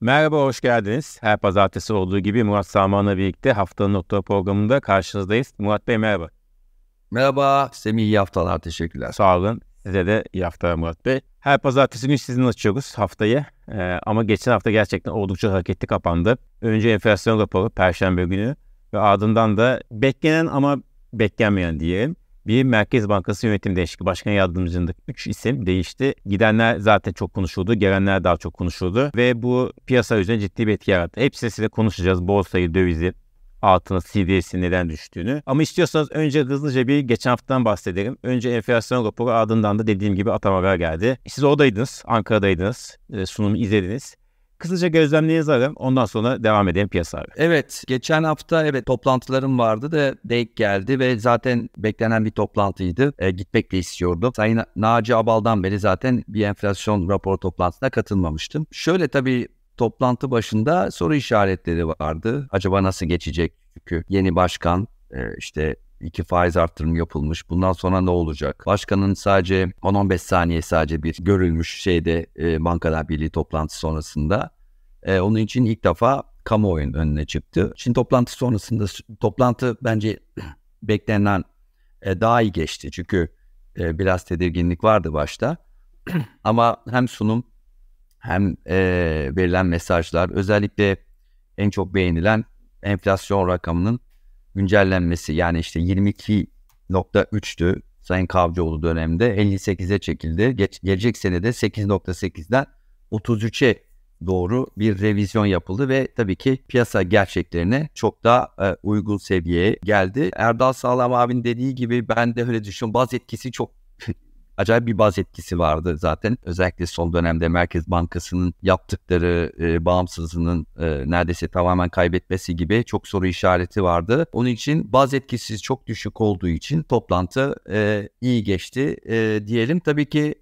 Merhaba, hoş geldiniz. Her pazartesi olduğu gibi Murat Saman'la birlikte haftanın nokta programında karşınızdayız. Murat Bey merhaba. Merhaba, Semih iyi haftalar, teşekkürler. Sağ olun. Size de iyi haftalar Murat Bey. Her pazartesi günü sizin açıyoruz haftayı. Ee, ama geçen hafta gerçekten oldukça hareketli kapandı. Önce enflasyon raporu Perşembe günü ve ardından da beklenen ama beklenmeyen diyelim bir Merkez Bankası yönetim değişikliği başkan yardımcısında 3 isim değişti. Gidenler zaten çok konuşuldu, gelenler daha çok konuşuldu ve bu piyasa üzerine ciddi bir etki yarattı. Hepsini size konuşacağız. Borsayı, dövizi, altına CDS'in neden düştüğünü. Ama istiyorsanız önce hızlıca bir geçen haftadan bahsedelim. Önce enflasyon raporu ardından da dediğim gibi atamalar geldi. Siz oradaydınız, Ankara'daydınız, e, sunumu izlediniz. Kısaca gözlemlerinizi alalım. Ondan sonra devam edelim piyasa Evet. Geçen hafta evet toplantılarım vardı da denk geldi ve zaten beklenen bir toplantıydı. E, gitmek de istiyordum. Sayın Naci Abal'dan beri zaten bir enflasyon rapor toplantısına katılmamıştım. Şöyle tabii toplantı başında soru işaretleri vardı. Acaba nasıl geçecek? Çünkü yeni başkan e, işte iki faiz arttırım yapılmış. Bundan sonra ne olacak? Başkanın sadece 10-15 saniye sadece bir görülmüş şeyde e, Bankalar Birliği toplantısı sonrasında. E, onun için ilk defa kamuoyunun önüne çıktı. Şimdi toplantı sonrasında toplantı bence beklenen e, daha iyi geçti. Çünkü e, biraz tedirginlik vardı başta. Ama hem sunum hem e, verilen mesajlar özellikle en çok beğenilen enflasyon rakamının güncellenmesi yani işte 22.3'tü Sayın Kavcıoğlu dönemde 58'e çekildi. Geç, gelecek senede 8.8'den 33'e doğru bir revizyon yapıldı ve tabii ki piyasa gerçeklerine çok daha e, uygun seviyeye geldi. Erdal Sağlam abinin dediği gibi ben de öyle düşünüyorum. Baz etkisi çok acayip bir baz etkisi vardı zaten. Özellikle son dönemde Merkez Bankası'nın yaptıkları e, bağımsızlığının e, neredeyse tamamen kaybetmesi gibi çok soru işareti vardı. Onun için baz etkisi çok düşük olduğu için toplantı e, iyi geçti e, diyelim. Tabii ki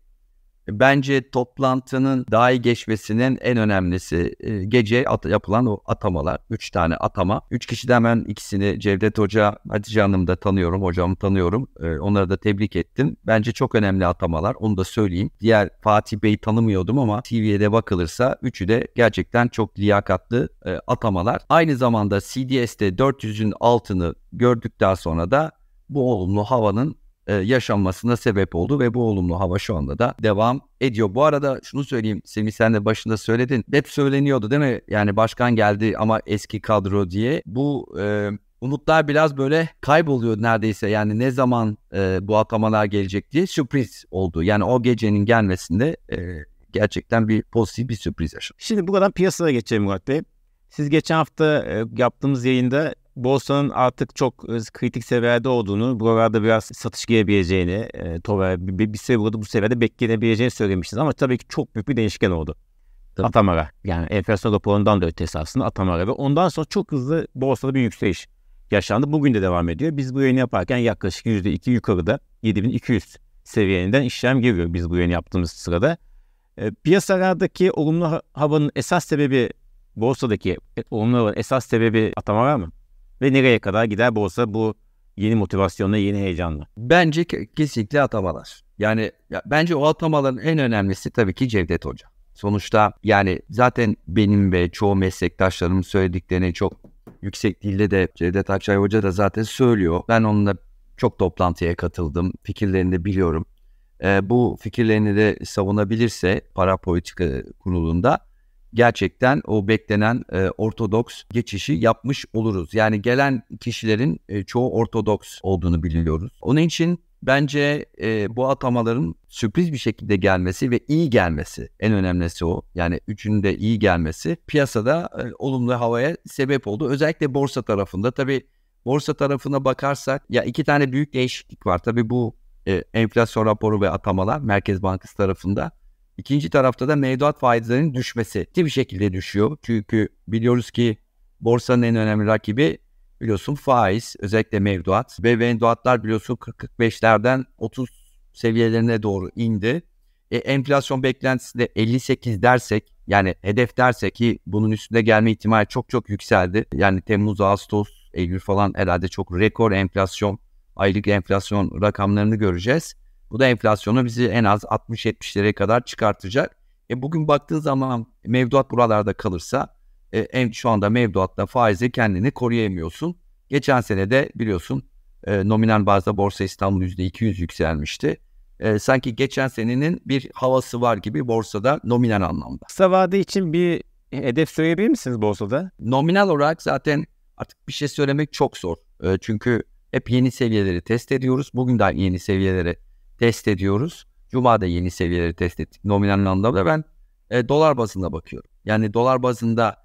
Bence toplantının daha iyi geçmesinin en önemlisi e, gece yapılan o atamalar. Üç tane atama. Üç kişiden ben ikisini Cevdet Hoca, Hatice Hanım da tanıyorum, hocamı tanıyorum. E, onları da tebrik ettim. Bence çok önemli atamalar. Onu da söyleyeyim. Diğer Fatih Bey'i tanımıyordum ama TV'de bakılırsa üçü de gerçekten çok liyakatlı e, atamalar. Aynı zamanda CDS'te 400'ün altını gördükten sonra da bu olumlu havanın yaşanmasına sebep oldu ve bu olumlu hava şu anda da devam ediyor. Bu arada şunu söyleyeyim Semih sen de başında söyledin. Hep söyleniyordu değil mi? Yani başkan geldi ama eski kadro diye. Bu e, umutlar biraz böyle kayboluyor neredeyse. Yani ne zaman e, bu atamalar gelecek diye sürpriz oldu. Yani o gecenin gelmesinde e, gerçekten bir pozitif bir sürpriz yaşadı. Şimdi bu kadar piyasaya geçelim Murat Bey. Siz geçen hafta e, yaptığımız yayında borsanın artık çok e, kritik seviyede olduğunu, buralarda biraz satış gelebileceğini, e, bir, bir, bir süre burada bu seviyede beklenebileceğini söylemiştiniz. Ama tabii ki çok büyük bir değişken oldu. Tabii. Atamara. Yani enflasyon raporundan da ötesi aslında Atamara ve ondan sonra çok hızlı borsada bir yükseliş yaşandı. Bugün de devam ediyor. Biz bu yayını yaparken yaklaşık %2 yukarıda 7200 seviyeninden işlem giriyor biz bu yayını yaptığımız sırada. E, piyasalardaki olumlu havanın esas sebebi borsadaki e, olumlu havanın esas sebebi Atamara mı? Ve nereye kadar gider borsa bu yeni motivasyonla, yeni heyecanla? Bence kesinlikle atamalar. Yani ya, bence o atamaların en önemlisi tabii ki Cevdet Hoca. Sonuçta yani zaten benim ve çoğu meslektaşlarımın söylediklerini çok yüksek dilde de Cevdet Akçay Hoca da zaten söylüyor. Ben onunla çok toplantıya katıldım. Fikirlerini de biliyorum. E, bu fikirlerini de savunabilirse para politika kurulunda gerçekten o beklenen e, ortodoks geçişi yapmış oluruz. Yani gelen kişilerin e, çoğu ortodoks olduğunu biliyoruz. Onun için bence e, bu atamaların sürpriz bir şekilde gelmesi ve iyi gelmesi en önemlisi o. Yani üçünün de iyi gelmesi piyasada e, olumlu havaya sebep oldu. Özellikle borsa tarafında tabii borsa tarafına bakarsak ya iki tane büyük değişiklik var. Tabii bu e, enflasyon raporu ve atamalar Merkez Bankası tarafında. İkinci tarafta da mevduat faizlerinin düşmesi bir şekilde düşüyor. Çünkü biliyoruz ki borsanın en önemli rakibi biliyorsun faiz özellikle mevduat ve mevduatlar biliyorsun 40-45'lerden 30 seviyelerine doğru indi. E, enflasyon beklentisi de 58 dersek yani hedef dersek ki bunun üstünde gelme ihtimali çok çok yükseldi. Yani Temmuz, Ağustos, Eylül falan herhalde çok rekor enflasyon, aylık enflasyon rakamlarını göreceğiz. Bu da enflasyonu bizi en az 60-70'lere kadar çıkartacak. E bugün baktığın zaman mevduat buralarda kalırsa e, en şu anda mevduatta faizi kendini koruyamıyorsun. Geçen sene de biliyorsun e, nominal bazda Borsa İstanbul %200 yükselmişti. E, sanki geçen senenin bir havası var gibi borsada nominal anlamda. Kısa vade için bir hedef söyleyebilir misiniz borsada? Nominal olarak zaten artık bir şey söylemek çok zor. E, çünkü hep yeni seviyeleri test ediyoruz. Bugün de yeni seviyeleri test ediyoruz. Cuma'da yeni seviyeleri test ettik. Nominal anlamda ben e, dolar bazında bakıyorum. Yani dolar bazında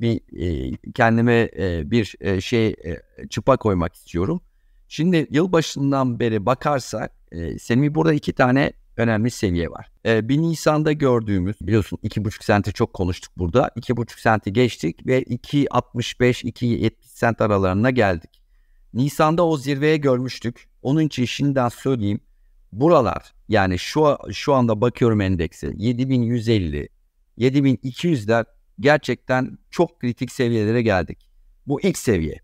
bir e, kendime e, bir e, şey e, çıpa koymak istiyorum. Şimdi yılbaşından beri bakarsak e, senin burada iki tane önemli seviye var. E, bir Nisan'da gördüğümüz biliyorsun 2,5 senti çok konuştuk burada. 2,5 senti geçtik ve 2.65-2.70 sent aralarına geldik. Nisan'da o zirveye görmüştük. Onun için şimdiden söyleyeyim. Buralar yani şu şu anda bakıyorum endekse 7150 7200'ler gerçekten çok kritik seviyelere geldik. Bu ilk seviye.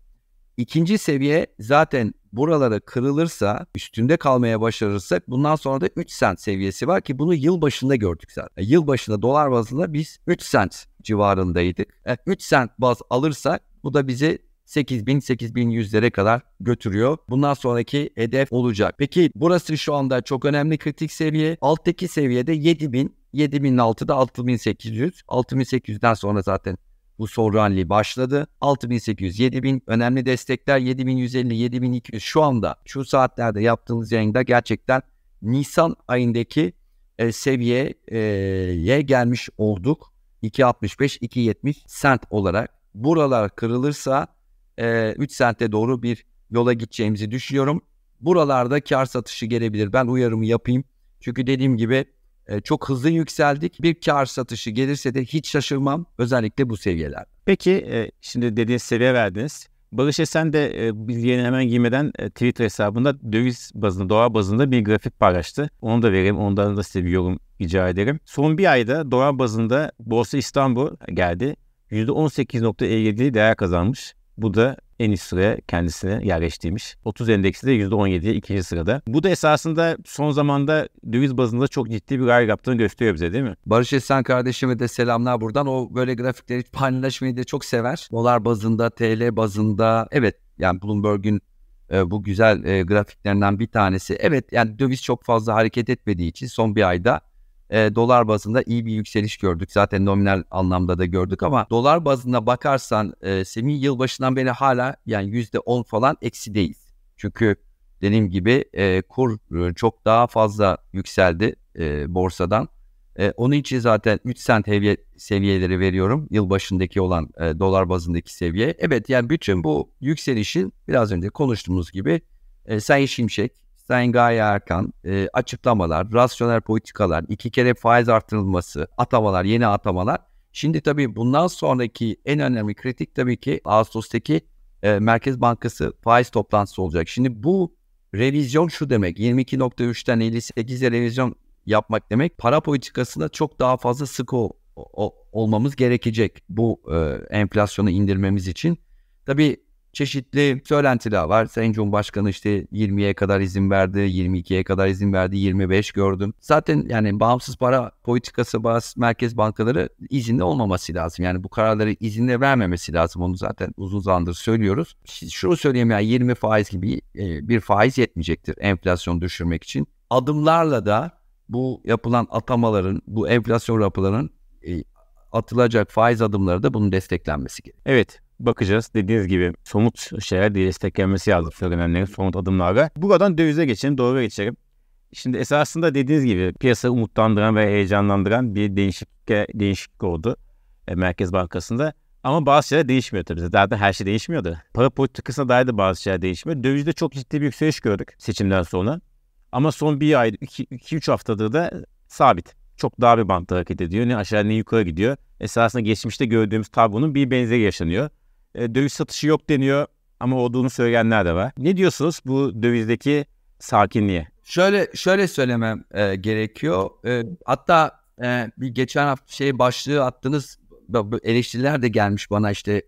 İkinci seviye zaten buralara kırılırsa, üstünde kalmaya başarırsak bundan sonra da 3 sent seviyesi var ki bunu yıl başında gördük zaten. Yıl başında dolar bazında biz 3 sent civarındaydık. Yani 3 sent baz alırsak bu da bizi 8000-8100'lere kadar götürüyor. Bundan sonraki hedef olacak. Peki burası şu anda çok önemli kritik seviye. Alttaki seviyede 7000, 7006'da 6800. 6800'den sonra zaten bu son rally başladı. 6800, 7000 önemli destekler 7150, 7200 şu anda şu saatlerde yaptığımız yayında gerçekten Nisan ayındaki e, seviyeye gelmiş olduk. 2.65, 2.70 sent olarak. Buralar kırılırsa e, 3 sente doğru bir yola gideceğimizi düşünüyorum. Buralarda kar satışı gelebilir. Ben uyarımı yapayım. Çünkü dediğim gibi e, çok hızlı yükseldik. Bir kar satışı gelirse de hiç şaşırmam. Özellikle bu seviyeler. Peki e, şimdi dediğiniz seviye verdiniz. Barış Esen de e, biz yeni hemen girmeden e, Twitter hesabında döviz bazında, dolar bazında bir grafik paylaştı. Onu da vereyim. Ondan da size bir yorum rica ederim. Son bir ayda dolar bazında Borsa İstanbul geldi. %18.57 değer kazanmış. Bu da en üst sıraya kendisine yerleştirmiş. 30 endeksi de %17'ye ikinci sırada. Bu da esasında son zamanda döviz bazında çok ciddi bir rally yaptığını gösteriyor bize değil mi? Barış Esen kardeşime de selamlar buradan. O böyle grafikleri paylaşmayı da çok sever. Dolar bazında, TL bazında. Evet yani Bloomberg'ün e, bu güzel e, grafiklerinden bir tanesi. Evet yani döviz çok fazla hareket etmediği için son bir ayda e, dolar bazında iyi bir yükseliş gördük. Zaten nominal anlamda da gördük ama dolar bazında bakarsan e, Semih yılbaşından beri hala yani %10 falan eksi değil. Çünkü dediğim gibi e, kur çok daha fazla yükseldi e, borsadan. E, onun için zaten 3 sent seviye, seviyeleri veriyorum. Yılbaşındaki olan e, dolar bazındaki seviye. Evet yani bütün bu yükselişin biraz önce konuştuğumuz gibi e, Sayın Şimşek Sayın Gaye Erkan e, açıklamalar, rasyonel politikalar, iki kere faiz artırılması, atamalar, yeni atamalar. Şimdi tabii bundan sonraki en önemli kritik tabii ki Ağustos'taki e, Merkez Bankası faiz toplantısı olacak. Şimdi bu revizyon şu demek 22.3'ten 58'e revizyon yapmak demek para politikasında çok daha fazla sıkı olmamız gerekecek bu e, enflasyonu indirmemiz için. Tabii çeşitli söylentiler var. Sayın Cumhurbaşkanı işte 20'ye kadar izin verdi, 22'ye kadar izin verdi, 25 gördüm. Zaten yani bağımsız para politikası bazı merkez bankaları izinli olmaması lazım. Yani bu kararları izinle vermemesi lazım. Onu zaten uzun zamandır söylüyoruz. Şunu söyleyeyim ya yani 20 faiz gibi e, bir faiz yetmeyecektir enflasyon düşürmek için. Adımlarla da bu yapılan atamaların, bu enflasyon raporlarının e, atılacak faiz adımları da bunun desteklenmesi gerekiyor. Evet bakacağız. Dediğiniz gibi somut şeyler değil desteklenmesi lazım söylenenlerin somut adımlarla. Buradan dövize geçelim, doğru geçelim. Şimdi esasında dediğiniz gibi piyasa umutlandıran ve heyecanlandıran bir değişiklik, değişiklik oldu e, Merkez Bankası'nda. Ama bazı şeyler değişmiyor tabii. Zaten her şey değişmiyordu. Para politikasına dair de bazı şeyler değişmiyor. Dövizde çok ciddi bir yükseliş gördük seçimden sonra. Ama son bir ay, 2-3 haftadır da sabit. Çok daha bir bantta hareket ediyor. Ne aşağı ne yukarı gidiyor. Esasında geçmişte gördüğümüz tablonun bir benzeri yaşanıyor e, döviz satışı yok deniyor ama olduğunu söyleyenler de var. Ne diyorsunuz bu dövizdeki sakinliğe? Şöyle şöyle söylemem e, gerekiyor. E, hatta e, bir geçen hafta şey başlığı attınız eleştiriler de gelmiş bana işte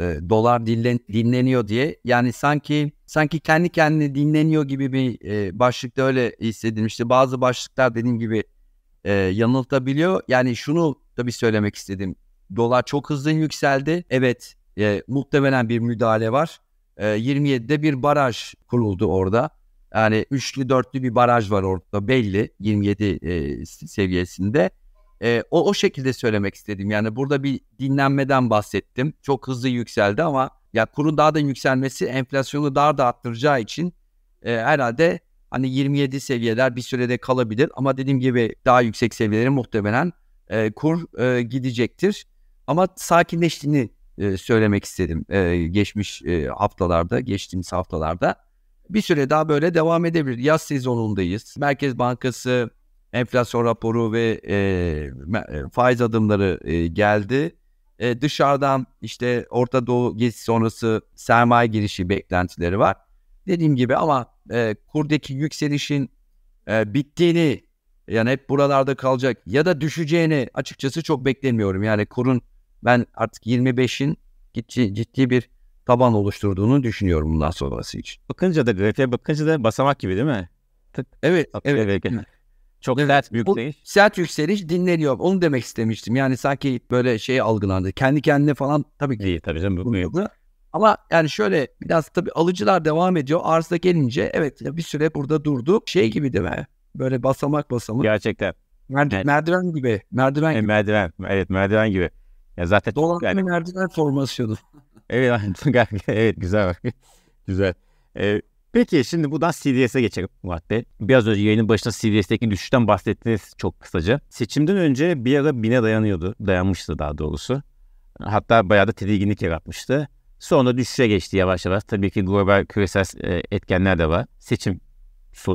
e, dolar dinlen, dinleniyor diye. Yani sanki sanki kendi kendine dinleniyor gibi bir e, başlıkta öyle hissedilmişti. Bazı başlıklar dediğim gibi e, yanıltabiliyor. Yani şunu tabii söylemek istedim. Dolar çok hızlı yükseldi. Evet e, muhtemelen bir müdahale var. E, 27'de bir baraj kuruldu orada. Yani üçlü dörtlü bir baraj var orada belli 27 e, seviyesinde. E, o o şekilde söylemek istedim. Yani burada bir dinlenmeden bahsettim. Çok hızlı yükseldi ama ya kurun daha da yükselmesi enflasyonu daha da arttıracağı için e, herhalde hani 27 seviyeler bir sürede kalabilir ama dediğim gibi daha yüksek seviyelere muhtemelen e, kur e, gidecektir. Ama sakinleştiğini söylemek istedim geçmiş haftalarda, geçtiğimiz haftalarda. Bir süre daha böyle devam edebilir. Yaz sezonundayız. Merkez Bankası enflasyon raporu ve faiz adımları geldi. Dışarıdan işte Orta Doğu gezisi sonrası sermaye girişi beklentileri var. Dediğim gibi ama kurdaki yükselişin bittiğini yani hep buralarda kalacak ya da düşeceğini açıkçası çok beklemiyorum. Yani kurun ben artık 25'in ciddi, ciddi bir taban oluşturduğunu düşünüyorum bundan sonrası için. Bakınca da grafiğe bakınca da basamak gibi değil mi? Tık. Evet, evet. evet. Çok evet, sert yükseliş. Sert yükseliş dinleniyor. Onu demek istemiştim. Yani sanki böyle şey algılandı. Kendi kendine falan tabii ki. İyi tabii canım. Bu, Ama yani şöyle biraz tabii alıcılar devam ediyor. Arzda gelince evet bir süre burada durduk. Şey gibi değil mi? Böyle basamak basamak. Gerçekten. Merdiven, evet. merdiven gibi. Merdiven e, gibi. Merdiven. Evet merdiven gibi. Ya zaten Dolanma yani... merdiven formasyonu. evet, evet güzel bak. güzel. Ee, Peki şimdi buradan CDS'e geçelim Murat Bey. Biraz önce yayının başında CDS'teki düşüşten bahsettiniz çok kısaca. Seçimden önce bir ara bine dayanıyordu. Dayanmıştı daha doğrusu. Hatta bayağı da tedirginlik yaratmıştı. Sonra düşüşe geçti yavaş yavaş. Tabii ki global küresel e, etkenler de var. Seçim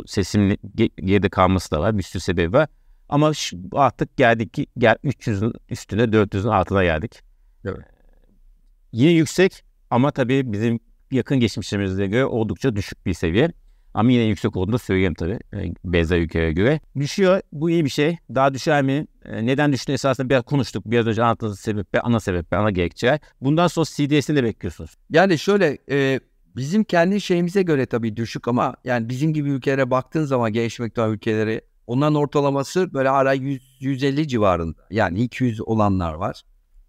seçim geride kalması da var. Bir sürü sebebi var. Ama artık geldik ki gel 300'ün üstüne 400'ün altına geldik. Evet. Yine yüksek ama tabii bizim yakın geçmişlerimize göre oldukça düşük bir seviye. Ama yine yüksek olduğunu söyleyeyim tabii e, benzer ülkelere göre. Düşüyor. Bu iyi bir şey. Daha düşer mi? E, neden düştüğünü esasında biraz konuştuk. Biraz önce anlattığınız sebepler, ana sebepler, ana gerekçeler. Bundan sonra CDS'ini de bekliyorsunuz. Yani şöyle e, bizim kendi şeyimize göre tabii düşük ama yani bizim gibi ülkelere baktığın zaman gelişmekte olan ülkeleri onların ortalaması böyle hala 100, 150 civarında. Yani 200 olanlar var.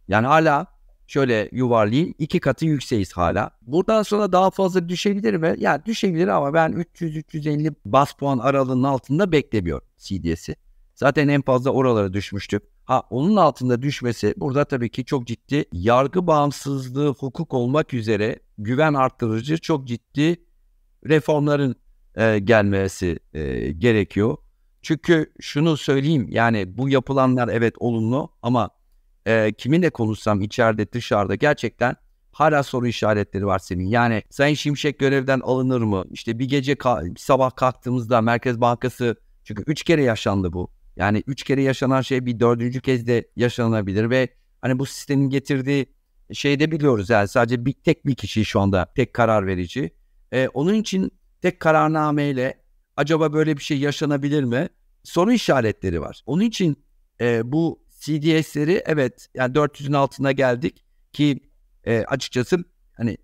Yani hala şöyle yuvarlayayım iki katı yükseğiz hala. Buradan sonra daha fazla düşebilir mi? Yani düşebilir ama ben 300-350 bas puan aralığının altında beklemiyorum CDS'i. Zaten en fazla oralara düşmüştük. Ha onun altında düşmesi burada tabii ki çok ciddi yargı bağımsızlığı hukuk olmak üzere güven arttırıcı çok ciddi reformların e, gelmesi e, gerekiyor. Çünkü şunu söyleyeyim yani bu yapılanlar evet olumlu ama e, kiminle konuşsam içeride dışarıda gerçekten hala soru işaretleri var senin. Yani Sayın Şimşek görevden alınır mı? İşte bir gece bir sabah kalktığımızda Merkez Bankası çünkü üç kere yaşandı bu. Yani üç kere yaşanan şey bir dördüncü kez de yaşanabilir ve hani bu sistemin getirdiği şeyi de biliyoruz yani sadece bir tek bir kişi şu anda tek karar verici. Ee, onun için tek kararnameyle acaba böyle bir şey yaşanabilir mi? Soru işaretleri var. Onun için e, bu CDS'leri evet yani 400'ün altına geldik ki e, açıkçası hani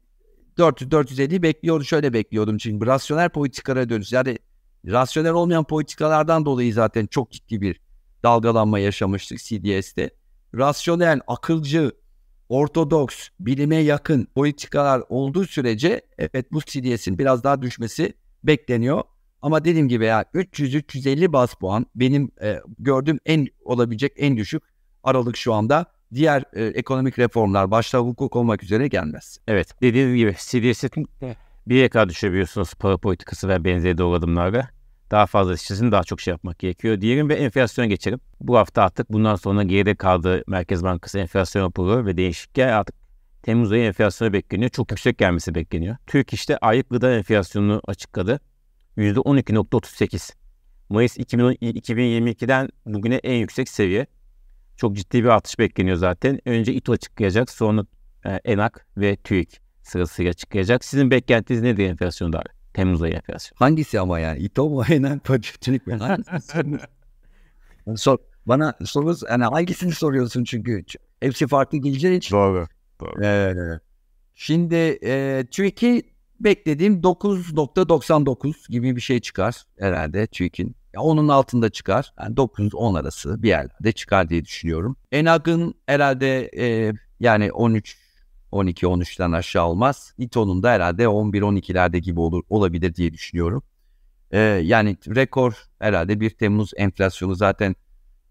400 450 bekliyordu şöyle bekliyordum çünkü rasyonel politikalara dönüş yani rasyonel olmayan politikalardan dolayı zaten çok ciddi bir dalgalanma yaşamıştık CDS'te. Rasyonel, akılcı, ortodoks, bilime yakın politikalar olduğu sürece evet bu CDS'in biraz daha düşmesi bekleniyor. Ama dediğim gibi ya 300-350 bas puan benim e, gördüğüm en olabilecek en düşük aralık şu anda. Diğer e, ekonomik reformlar başta hukuk olmak üzere gelmez. Evet dediğiniz gibi CDS'in bir yaka düşebiliyorsunuz para politikası ve benzeri doğru adımlarla. Daha fazla işçisinin daha çok şey yapmak gerekiyor diyelim ve enflasyon geçelim. Bu hafta artık bundan sonra geride kaldı Merkez Bankası enflasyon raporu ve değişiklikler artık Temmuz ayı enflasyonu bekleniyor. Çok yüksek gelmesi bekleniyor. Türk işte aylık gıda enflasyonunu açıkladı. %12.38. Mayıs 2022'den bugüne en yüksek seviye. Çok ciddi bir artış bekleniyor zaten. Önce İTO açıklayacak, sonra e, ENAK ve TÜİK sırasıyla açıklayacak. Sizin beklentiniz nedir enflasyonda? Temmuz ayı enflasyon. Hangisi ama yani? İTO mu, ENAK mı, TÜİK mi? Sor, bana soru, yani hangisini soruyorsun çünkü hepsi farklı geleceği için. Doğru. doğru. Evet. Şimdi e, TÜİK'i beklediğim 9.99 gibi bir şey çıkar herhalde TÜİK'in onun altında çıkar. Yani 9-10 arası bir yerlerde çıkar diye düşünüyorum. Enag'ın herhalde e, yani 13 12-13'ten aşağı olmaz. İTO'nun da herhalde 11-12'lerde gibi olur olabilir diye düşünüyorum. E, yani rekor herhalde 1 Temmuz enflasyonu zaten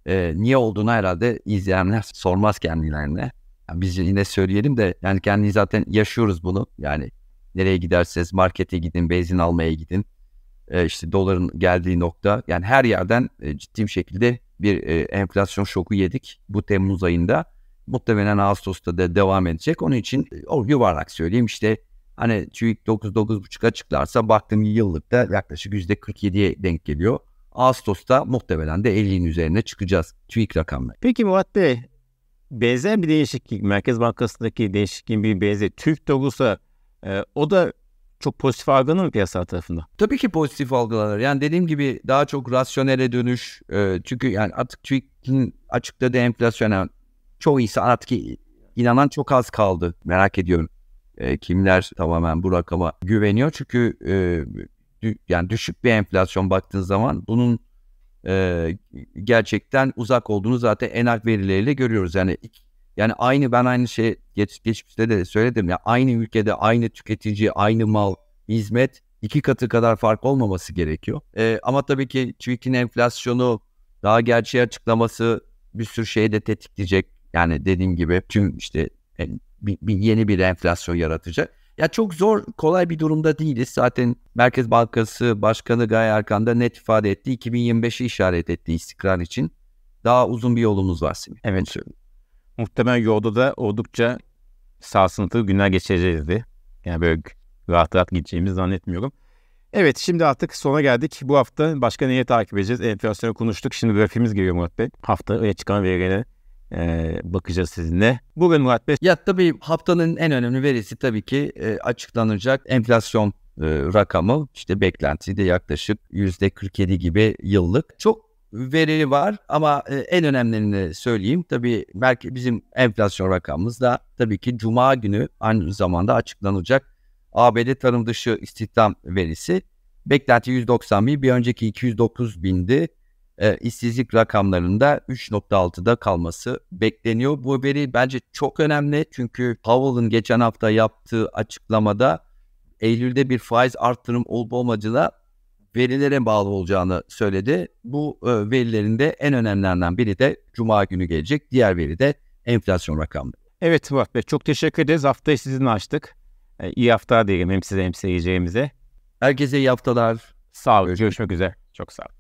e, niye olduğunu herhalde izleyenler sormaz kendilerine. Yani biz yine söyleyelim de yani kendi zaten yaşıyoruz bunu. Yani nereye giderseniz markete gidin, benzin almaya gidin. E, işte doların geldiği nokta yani her yerden e, ciddi bir şekilde bir e, enflasyon şoku yedik bu Temmuz ayında. Muhtemelen Ağustos'ta da devam edecek. Onun için e, o yuvarlak söyleyeyim işte hani TÜİK 9-9,5 açıklarsa baktım yıllıkta yaklaşık %47'ye denk geliyor. Ağustos'ta muhtemelen de 50'in üzerine çıkacağız TÜİK rakamları. Peki Murat Bey benzer bir değişiklik Merkez Bankası'ndaki değişikliğin bir benzeri Türk Dogusa e, o da çok pozitif algılanır mı piyasalar tarafından? Tabii ki pozitif algılanır. Yani dediğim gibi daha çok rasyonele dönüş. E, çünkü yani artık TÜİK'in açıkladığı enflasyona çoğu insan artık inanan çok az kaldı. Merak ediyorum. E, kimler tamamen bu rakama güveniyor. Çünkü e, dü, yani düşük bir enflasyon baktığın zaman bunun e, gerçekten uzak olduğunu zaten enak verileriyle görüyoruz. Yani yani aynı ben aynı şey geç, geçmişte de söyledim ya aynı ülkede aynı tüketici, aynı mal, hizmet iki katı kadar fark olmaması gerekiyor. E, ama tabii ki TÜİK'in enflasyonu daha gerçeği açıklaması bir sürü şeyi de tetikleyecek. Yani dediğim gibi tüm işte bir, bir yeni bir enflasyon yaratacak. Ya çok zor, kolay bir durumda değiliz. Zaten Merkez Bankası Başkanı Gaye Erkan da net ifade etti. 2025'i işaret etti istikrar için. Daha uzun bir yolumuz var Semih. Evet. Muhtemelen yolda da oldukça sarsıntılı günler geçireceğizdi. Yani böyle rahat rahat gideceğimizi zannetmiyorum. Evet şimdi artık sona geldik. Bu hafta başka neyi takip edeceğiz? Enflasyonu konuştuk. Şimdi grafiğimiz geliyor Murat Bey. Hafta çıkan verilere e, bakacağız sizinle. Bugün Murat Bey. Ya tabii haftanın en önemli verisi tabii ki e, açıklanacak enflasyon e, rakamı. İşte beklenti de yaklaşık %47 gibi yıllık. Çok veri var ama e, en önemlilerini söyleyeyim. Tabii belki bizim enflasyon rakamımız da tabii ki Cuma günü aynı zamanda açıklanacak ABD tarım dışı istihdam verisi. Beklenti 190 bin, bir önceki 209 bindi e, işsizlik rakamlarında 3.6'da kalması bekleniyor. Bu veri bence çok önemli çünkü Powell'ın geçen hafta yaptığı açıklamada Eylül'de bir faiz arttırım olup olmadığına verilere bağlı olacağını söyledi. Bu e, verilerin de en önemlilerinden biri de Cuma günü gelecek. Diğer veri de enflasyon rakamları. Evet Murat Bey çok teşekkür ederiz. Haftayı sizinle açtık. E, iyi hafta diyelim hem size hem seyircilerimize. Herkese iyi haftalar. Sağ olun. Görüşmek üzere. Çok sağ olun.